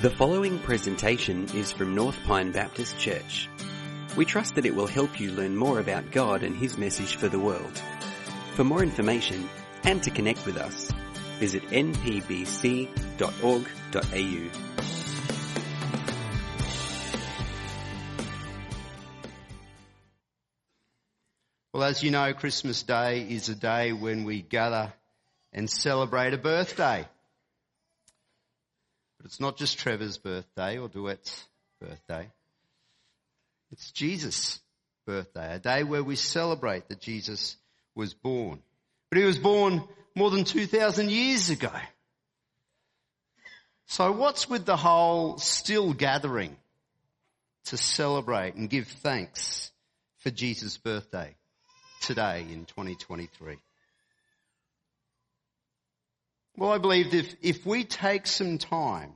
The following presentation is from North Pine Baptist Church. We trust that it will help you learn more about God and His message for the world. For more information and to connect with us, visit npbc.org.au. Well, as you know, Christmas Day is a day when we gather and celebrate a birthday. But it's not just Trevor's birthday or Duet's birthday. It's Jesus' birthday, a day where we celebrate that Jesus was born. But he was born more than 2,000 years ago. So what's with the whole still gathering to celebrate and give thanks for Jesus' birthday today in 2023? Well, I believe if, if we take some time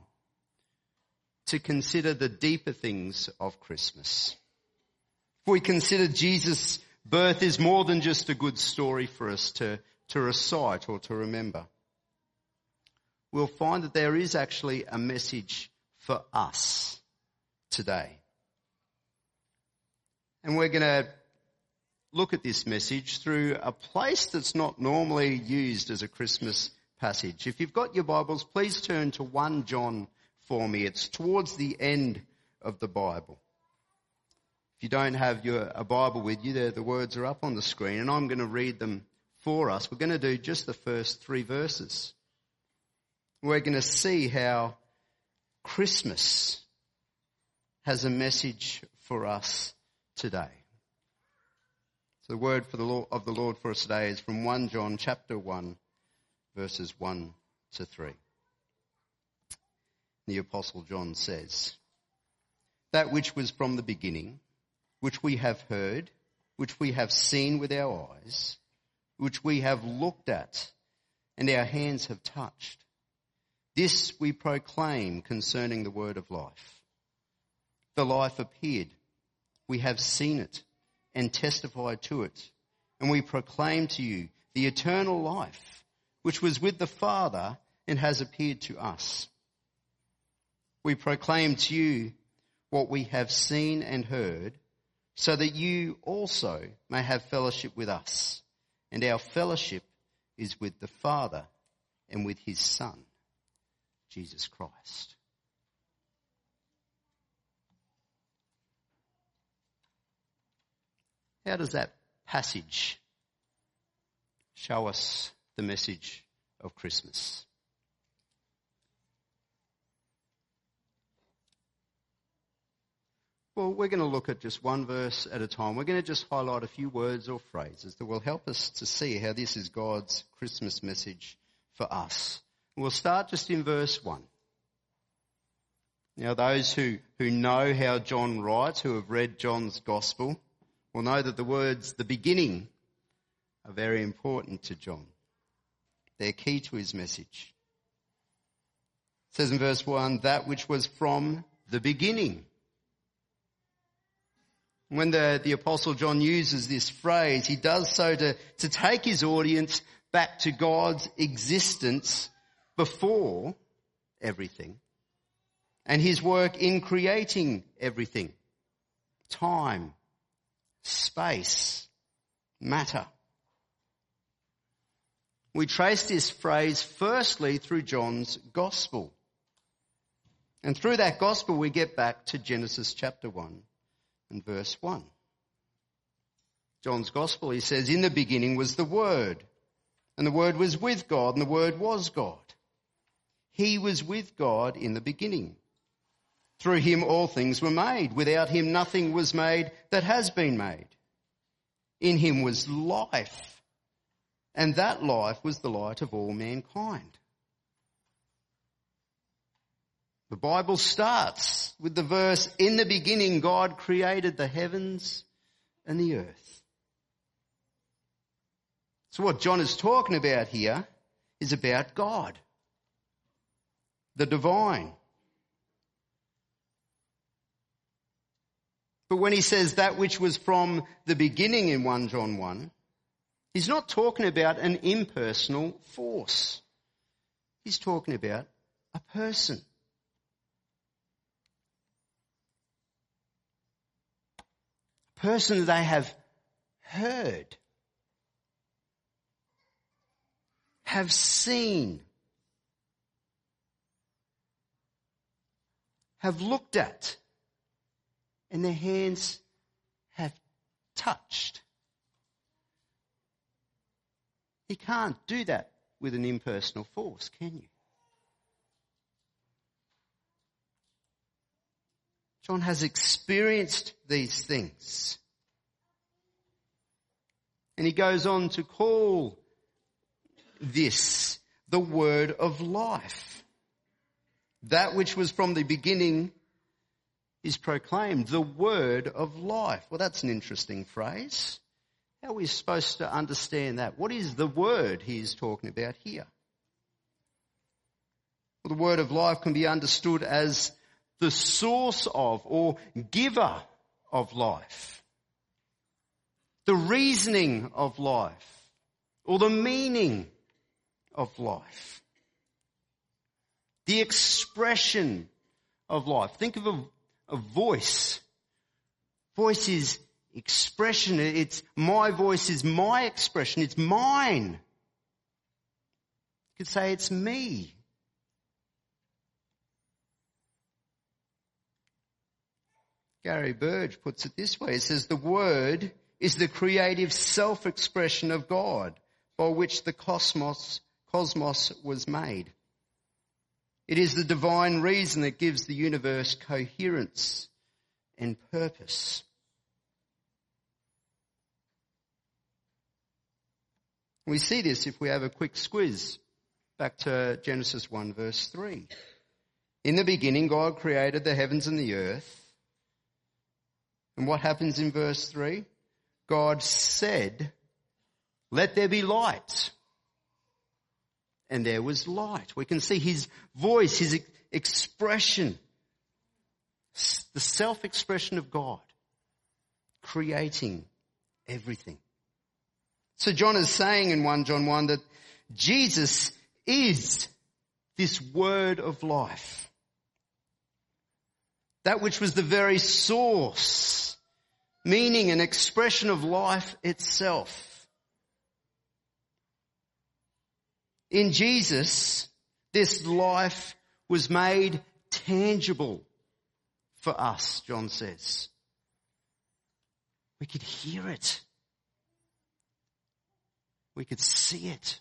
to consider the deeper things of Christmas, if we consider Jesus' birth is more than just a good story for us to, to recite or to remember, we'll find that there is actually a message for us today. And we're going to look at this message through a place that's not normally used as a Christmas passage. If you've got your Bibles, please turn to 1 John for me. It's towards the end of the Bible. If you don't have your, a Bible with you, there the words are up on the screen and I'm going to read them for us. We're going to do just the first three verses. We're going to see how Christmas has a message for us today. So the word for the Lord, of the Lord for us today is from 1 John chapter 1 verses 1 to 3. The Apostle John says, That which was from the beginning, which we have heard, which we have seen with our eyes, which we have looked at, and our hands have touched. This we proclaim concerning the word of life. The life appeared. We have seen it and testified to it. And we proclaim to you the eternal life which was with the Father and has appeared to us. We proclaim to you what we have seen and heard, so that you also may have fellowship with us. And our fellowship is with the Father and with his Son, Jesus Christ. How does that passage show us the message of Christmas. Well, we're going to look at just one verse at a time. We're going to just highlight a few words or phrases that will help us to see how this is God's Christmas message for us. We'll start just in verse 1. Now, those who, who know how John writes, who have read John's Gospel, will know that the words the beginning are very important to John. They're key to his message. It says in verse 1, that which was from the beginning. When the, the apostle John uses this phrase, he does so to, to take his audience back to God's existence before everything and his work in creating everything. Time, space, matter. We trace this phrase firstly through John's gospel. And through that gospel we get back to Genesis chapter 1 and verse 1. John's gospel, he says, in the beginning was the Word, and the Word was with God, and the Word was God. He was with God in the beginning. Through him all things were made. Without him nothing was made that has been made. In him was life and that life was the light of all mankind. The Bible starts with the verse, in the beginning God created the heavens and the earth. So what John is talking about here is about God, the divine. But when he says that which was from the beginning in 1 John 1, He's not talking about an impersonal force. He's talking about a person. A person they have heard, have seen, have looked at, and their hands have touched. You can't do that with an impersonal force, can you? John has experienced these things. And he goes on to call this the word of life. That which was from the beginning is proclaimed, the word of life. Well, that's an interesting phrase. How are we supposed to understand that? What is the word he is talking about here? Well, the word of life can be understood as the source of or giver of life, the reasoning of life, or the meaning of life, the expression of life. Think of a, a voice. Voice is expression. It's my voice is my expression. It's mine. You could say it's me. Gary Burge puts it this way. He says the word is the creative self-expression of God by which the cosmos, cosmos was made. It is the divine reason that gives the universe coherence and purpose. We see this if we have a quick squiz back to Genesis 1 verse 3. In the beginning, God created the heavens and the earth. And what happens in verse 3? God said, let there be light. And there was light. We can see his voice, his expression, the self-expression of God, creating everything. So John is saying in 1 John 1 that Jesus is this word of life. That which was the very source, meaning and expression of life itself. In Jesus, this life was made tangible for us, John says. We could hear it. We could see it.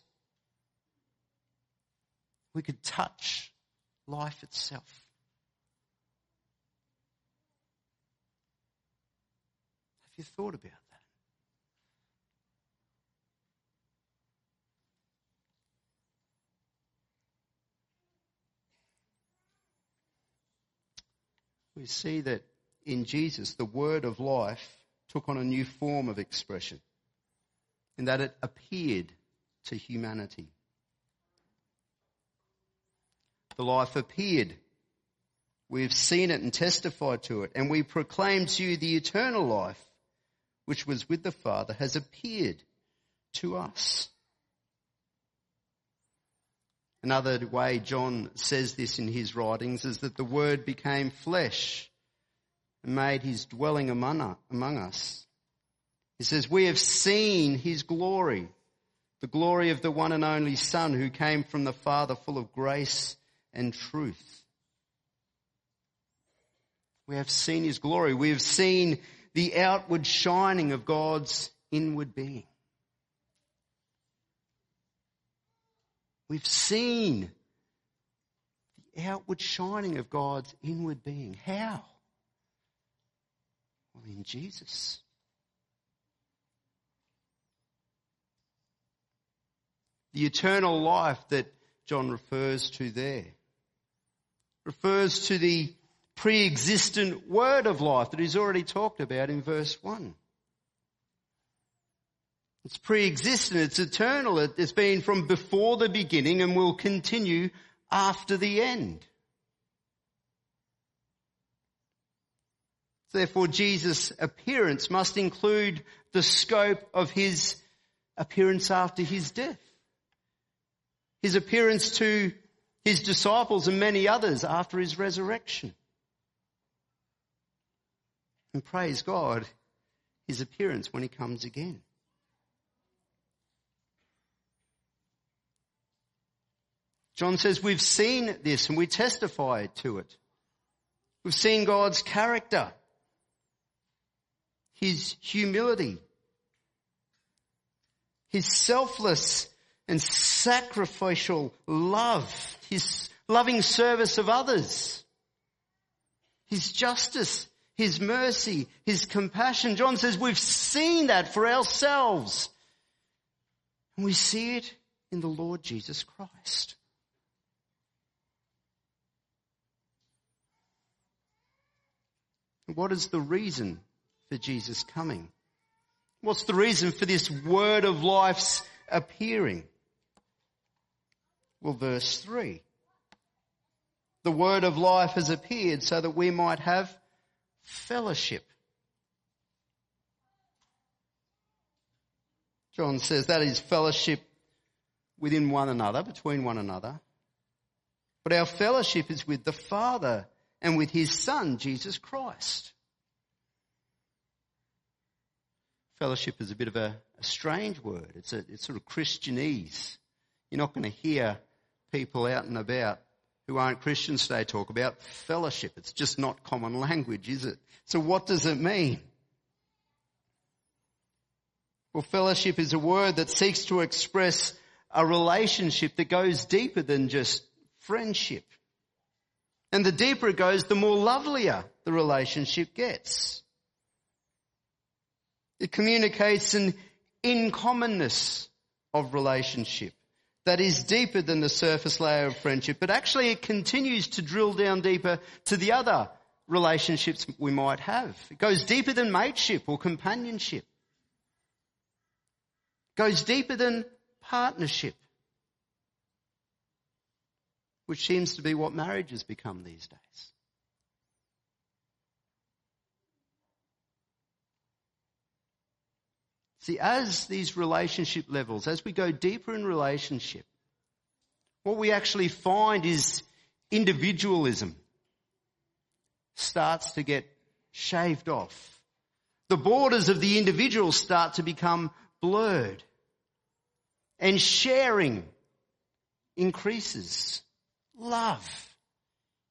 We could touch life itself. Have you thought about that? We see that in Jesus, the word of life took on a new form of expression in that it appeared to humanity. The life appeared. We've seen it and testified to it, and we proclaim to you the eternal life which was with the Father has appeared to us. Another way John says this in his writings is that the Word became flesh and made his dwelling among us. He says, we have seen his glory, the glory of the one and only son who came from the father full of grace and truth. We have seen his glory. We have seen the outward shining of God's inward being. We've seen the outward shining of God's inward being. How? Well, in Jesus. The eternal life that John refers to there refers to the pre-existent word of life that he's already talked about in verse 1. It's pre-existent, it's eternal, it's been from before the beginning and will continue after the end. Therefore, Jesus' appearance must include the scope of his appearance after his death his appearance to his disciples and many others after his resurrection. And praise God, his appearance when he comes again. John says we've seen this and we testify to it. We've seen God's character, His humility, His selfless and sacrificial love, His loving service of others, His justice, His mercy, His compassion. John says we've seen that for ourselves. And we see it in the Lord Jesus Christ. What is the reason for Jesus coming? What's the reason for this word of life's appearing? Well, verse 3. The word of life has appeared so that we might have fellowship. John says that is fellowship within one another, between one another. But our fellowship is with the Father and with his Son, Jesus Christ. Fellowship is a bit of a, a strange word. It's, a, it's sort of Christianese. You're not going to hear people out and about who aren't Christians today talk about fellowship. It's just not common language, is it? So what does it mean? Well, fellowship is a word that seeks to express a relationship that goes deeper than just friendship. And the deeper it goes, the more lovelier the relationship gets. It communicates an incommonness of relationship that is deeper than the surface layer of friendship, but actually it continues to drill down deeper to the other relationships we might have. It goes deeper than mateship or companionship. It goes deeper than partnership which seems to be what marriage has become these days. See, as these relationship levels, as we go deeper in relationship, what we actually find is individualism starts to get shaved off. The borders of the individual start to become blurred. And sharing increases love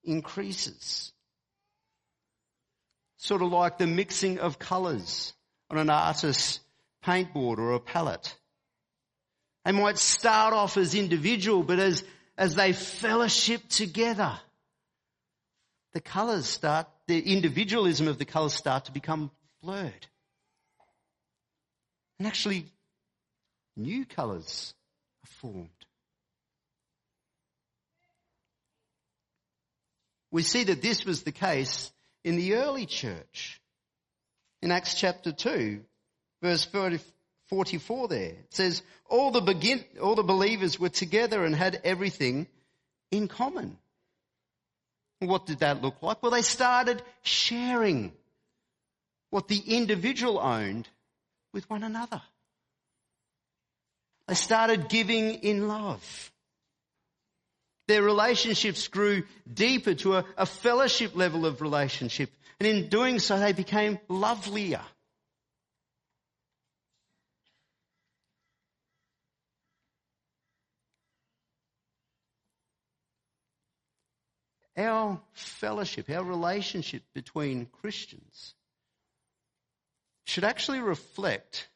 increases. Sort of like the mixing of colours on an artist's paintboard or a palette. They might start off as individual, but as, as they fellowship together, the colours start, the individualism of the colours start to become blurred. And actually, new colours are formed. We see that this was the case in the early church. In Acts chapter 2, verse 44 there, it says, all the begin, all the believers were together and had everything in common. What did that look like? Well, they started sharing what the individual owned with one another. They started giving in love. Their relationships grew deeper to a, a fellowship level of relationship. And in doing so, they became lovelier. Our fellowship, our relationship between Christians should actually reflect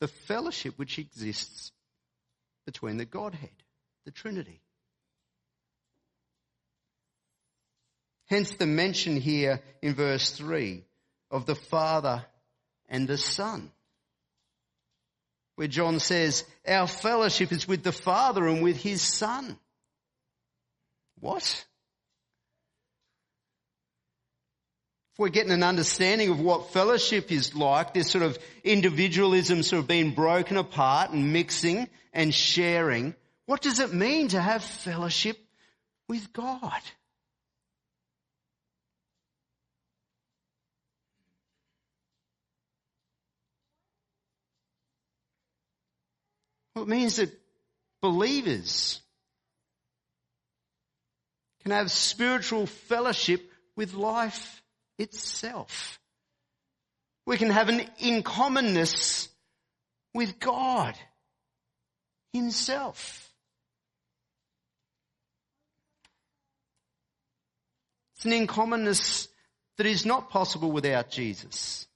the fellowship which exists between the Godhead, the Trinity. Hence the mention here in verse 3 of the Father and the Son. Where John says, our fellowship is with the Father and with His Son. What? If we're getting an understanding of what fellowship is like, this sort of individualism sort of being broken apart and mixing and sharing, what does it mean to have fellowship with God? Well, it means that believers can have spiritual fellowship with life itself. We can have an in commonness with God Himself. It's an in commonness that is not possible without Jesus.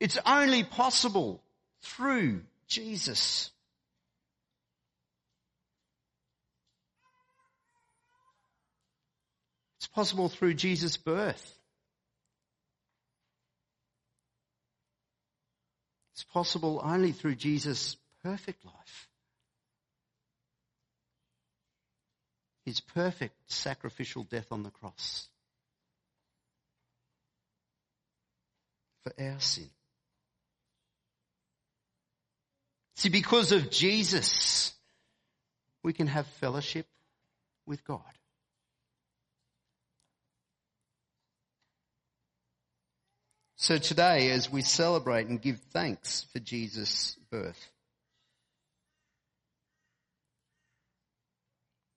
It's only possible through Jesus. It's possible through Jesus' birth. It's possible only through Jesus' perfect life. His perfect sacrificial death on the cross. For our sin. See, because of Jesus, we can have fellowship with God. So today, as we celebrate and give thanks for Jesus' birth,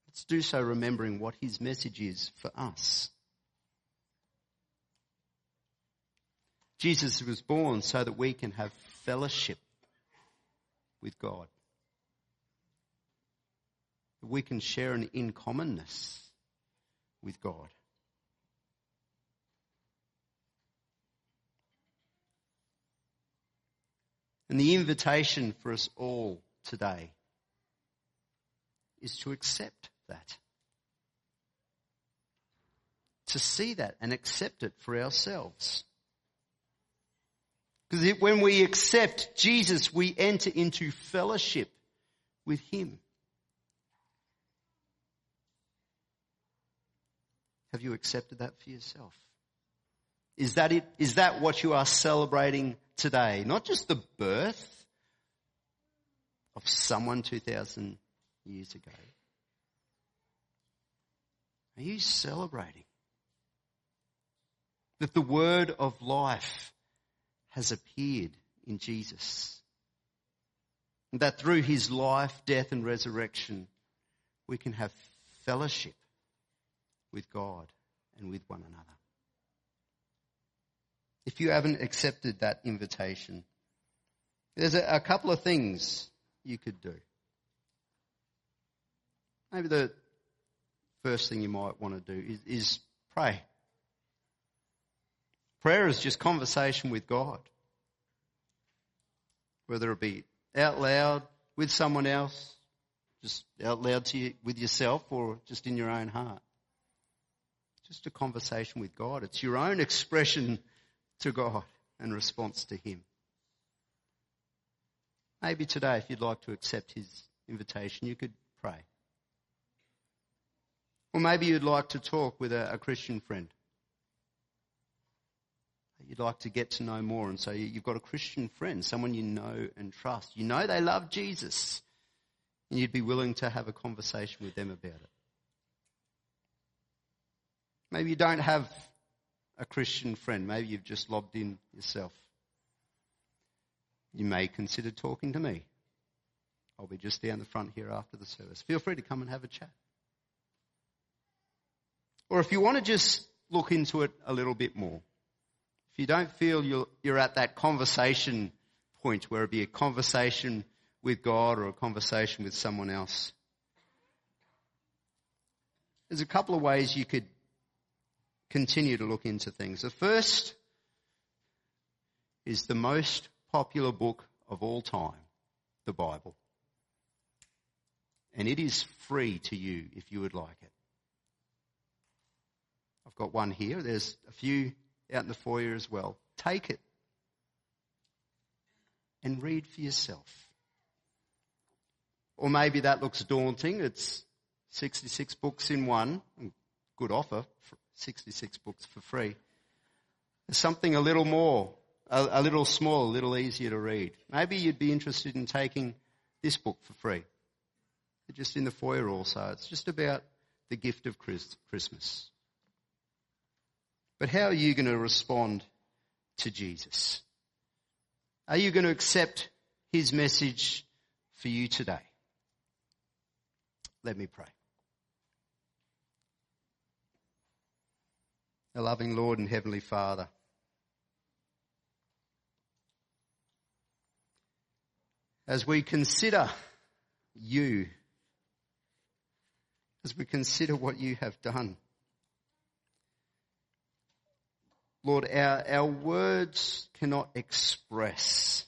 let's do so remembering what his message is for us. Jesus was born so that we can have fellowship with God. That we can share an in commonness with God. And the invitation for us all today is to accept that. To see that and accept it for ourselves. Because when we accept Jesus, we enter into fellowship with Him. Have you accepted that for yourself? Is that it? Is that what you are celebrating today. Not just the birth of someone 2,000 years ago. Are you celebrating that the word of life has appeared in Jesus? And that through his life, death, and resurrection, we can have fellowship with God and with one another. If you haven't accepted that invitation, there's a, a couple of things you could do. Maybe the first thing you might want to do is, is pray. Prayer is just conversation with God. Whether it be out loud with someone else, just out loud to you, with yourself, or just in your own heart. Just a conversation with God. It's your own expression to God and response to Him. Maybe today, if you'd like to accept His invitation, you could pray. Or maybe you'd like to talk with a, a Christian friend. You'd like to get to know more, and so you've got a Christian friend, someone you know and trust. You know they love Jesus, and you'd be willing to have a conversation with them about it. Maybe you don't have a Christian friend. Maybe you've just lobbed in yourself. You may consider talking to me. I'll be just down the front here after the service. Feel free to come and have a chat. Or if you want to just look into it a little bit more, if you don't feel you're, at that conversation point where it be a conversation with God or a conversation with someone else, there's a couple of ways you could continue to look into things. The first is the most popular book of all time, the Bible. And it is free to you if you would like it. I've got one here. There's a few out in the foyer as well. Take it and read for yourself. Or maybe that looks daunting. It's 66 books in one. Good offer, 66 books for free. There's something a little more, a, a little small, a little easier to read. Maybe you'd be interested in taking this book for free. Just in the foyer also. It's just about the gift of Christmas. But how are you going to respond to Jesus? Are you going to accept his message for you today? Let me pray. a loving Lord and Heavenly Father. As we consider you, as we consider what you have done, Lord, our, our words cannot express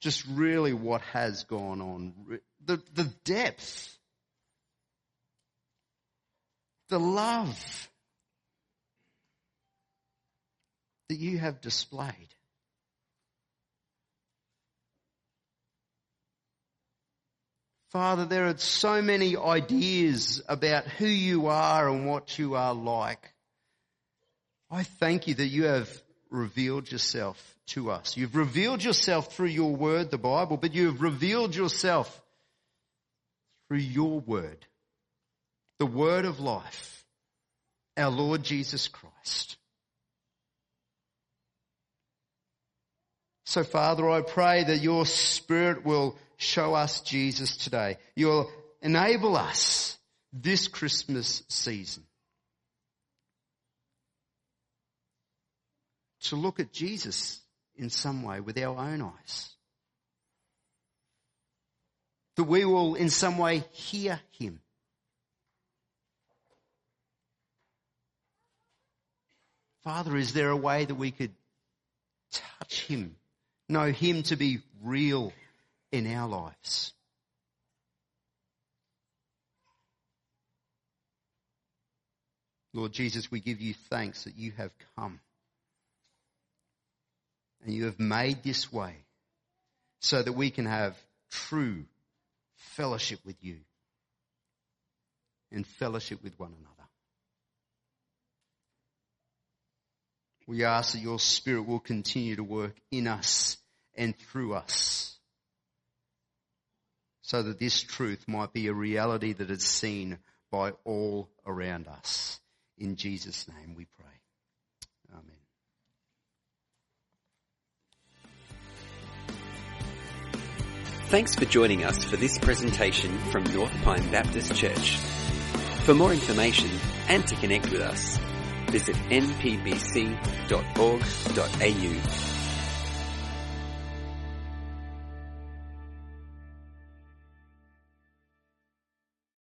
just really what has gone on, the, the depth the love that you have displayed. Father, there are so many ideas about who you are and what you are like. I thank you that you have revealed yourself to us. You've revealed yourself through your word, the Bible, but you have revealed yourself through your word, the word of life, our Lord Jesus Christ. So Father, I pray that your spirit will show us Jesus today. You'll enable us this Christmas season to look at Jesus in some way with our own eyes. That we will in some way hear him. Father, is there a way that we could touch him, know him to be real in our lives. Lord Jesus, we give you thanks that you have come and you have made this way so that we can have true fellowship with you and fellowship with one another. We ask that your Spirit will continue to work in us and through us so that this truth might be a reality that is seen by all around us. In Jesus' name we pray. Amen. Thanks for joining us for this presentation from North Pine Baptist Church. For more information and to connect with us, visit npbc.org.au